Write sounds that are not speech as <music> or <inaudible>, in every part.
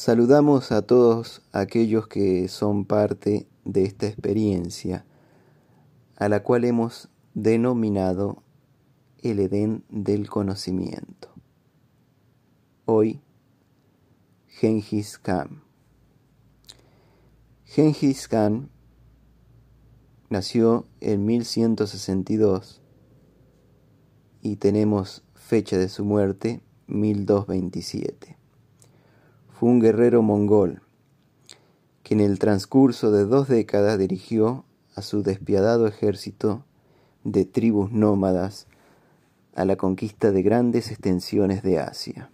Saludamos a todos aquellos que son parte de esta experiencia, a la cual hemos denominado el Edén del conocimiento. Hoy, Gengis Khan. Gengis Khan nació en 1162 y tenemos fecha de su muerte 1227 fue un guerrero mongol, que en el transcurso de dos décadas dirigió a su despiadado ejército de tribus nómadas a la conquista de grandes extensiones de Asia.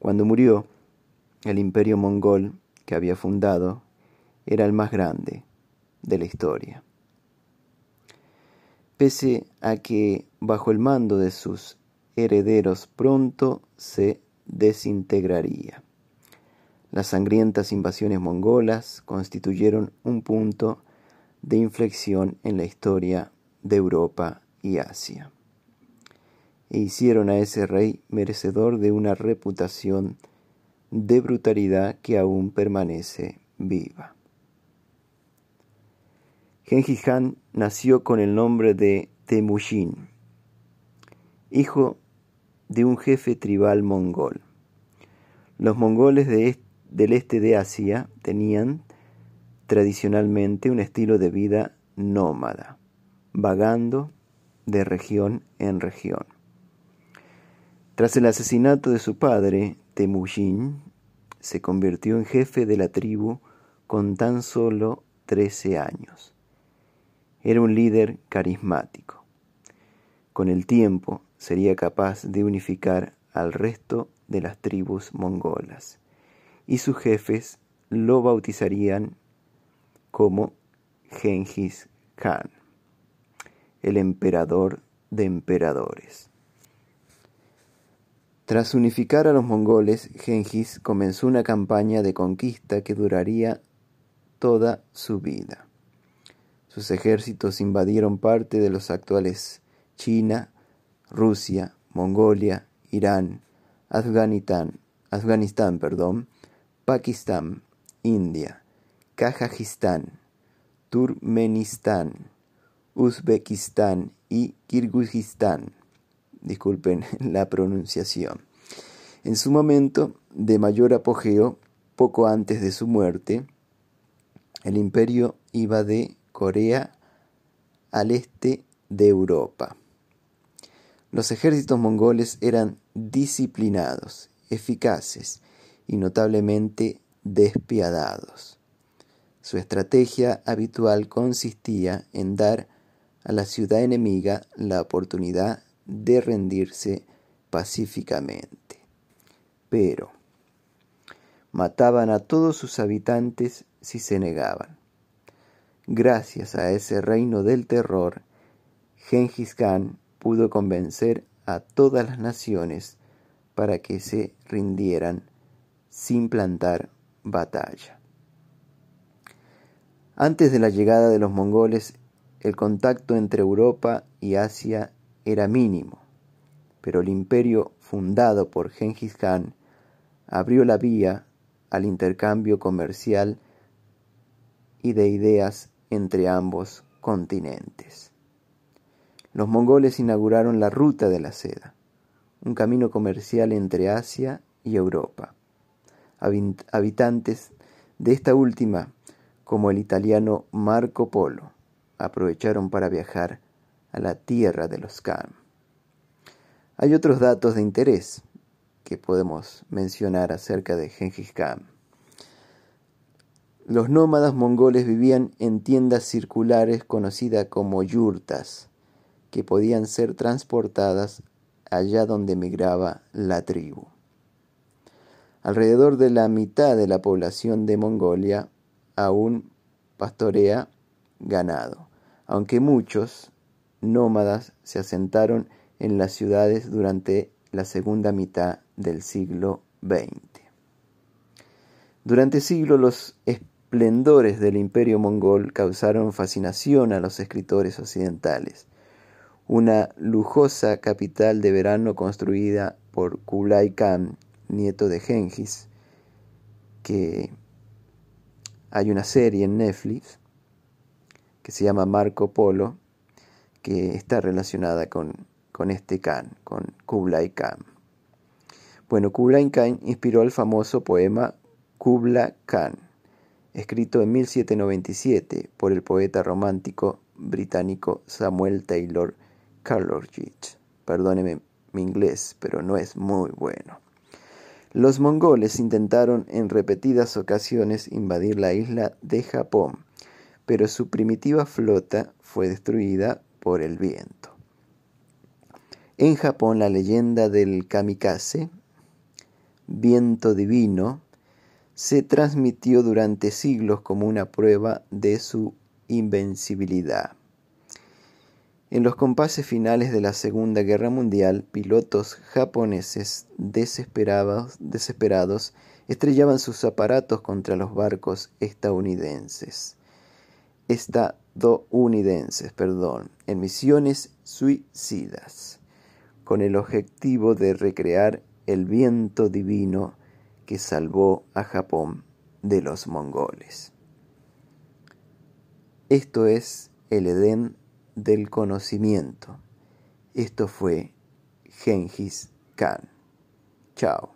Cuando murió, el imperio mongol que había fundado era el más grande de la historia. Pese a que bajo el mando de sus herederos pronto se desintegraría. Las sangrientas invasiones mongolas constituyeron un punto de inflexión en la historia de Europa y Asia, e hicieron a ese rey merecedor de una reputación de brutalidad que aún permanece viva. Genghis Khan nació con el nombre de Temujin, hijo de un jefe tribal mongol. Los mongoles del este de Asia tenían tradicionalmente un estilo de vida nómada, vagando de región en región. Tras el asesinato de su padre, Temujin se convirtió en jefe de la tribu con tan solo 13 años. Era un líder carismático. Con el tiempo, sería capaz de unificar al resto de las tribus mongolas, y sus jefes lo bautizarían como Genghis Khan, el emperador de emperadores. Tras unificar a los mongoles, Genghis comenzó una campaña de conquista que duraría toda su vida. Sus ejércitos invadieron parte de los actuales China, Rusia, Mongolia, Irán, Afganistán, perdón, Pakistán, India, Kazajistán, Turkmenistán, Uzbekistán y Kirguistán. Disculpen <laughs> la pronunciación. En su momento de mayor apogeo, poco antes de su muerte, el imperio iba de Corea al este de Europa. Los ejércitos mongoles eran disciplinados, eficaces y notablemente despiadados. Su estrategia habitual consistía en dar a la ciudad enemiga la oportunidad de rendirse pacíficamente. Pero mataban a todos sus habitantes si se negaban. Gracias a ese reino del terror, Genghis Khan pudo convencer a todas las naciones para que se rindieran sin plantar batalla. Antes de la llegada de los mongoles, el contacto entre Europa y Asia era mínimo, pero el imperio fundado por Genghis Khan abrió la vía al intercambio comercial y de ideas entre ambos continentes los mongoles inauguraron la Ruta de la Seda, un camino comercial entre Asia y Europa. Habitantes de esta última, como el italiano Marco Polo, aprovecharon para viajar a la tierra de los Khan. Hay otros datos de interés que podemos mencionar acerca de Genghis Khan. Los nómadas mongoles vivían en tiendas circulares conocidas como yurtas, que podían ser transportadas allá donde migraba la tribu. Alrededor de la mitad de la población de Mongolia aún pastorea ganado, aunque muchos nómadas se asentaron en las ciudades durante la segunda mitad del siglo XX. Durante siglos los esplendores del imperio mongol causaron fascinación a los escritores occidentales, una lujosa capital de verano construida por Kublai Khan, nieto de Genghis, que hay una serie en Netflix que se llama Marco Polo, que está relacionada con, con este Khan, con Kublai Khan. Bueno, Kublai Khan inspiró el famoso poema Kubla Khan, escrito en 1797 por el poeta romántico británico Samuel Taylor Coleridge. Perdóneme mi inglés, pero no es muy bueno. Los mongoles intentaron en repetidas ocasiones invadir la isla de Japón, pero su primitiva flota fue destruida por el viento. En Japón la leyenda del kamikaze, viento divino, se transmitió durante siglos como una prueba de su invencibilidad. En los compases finales de la Segunda Guerra Mundial, pilotos japoneses desesperados, estrellaban sus aparatos contra los barcos estadounidenses. Estadounidenses, perdón, en misiones suicidas, con el objetivo de recrear el viento divino que salvó a Japón de los mongoles. Esto es el Edén del conocimiento. Esto fue Gengis Khan. Chao.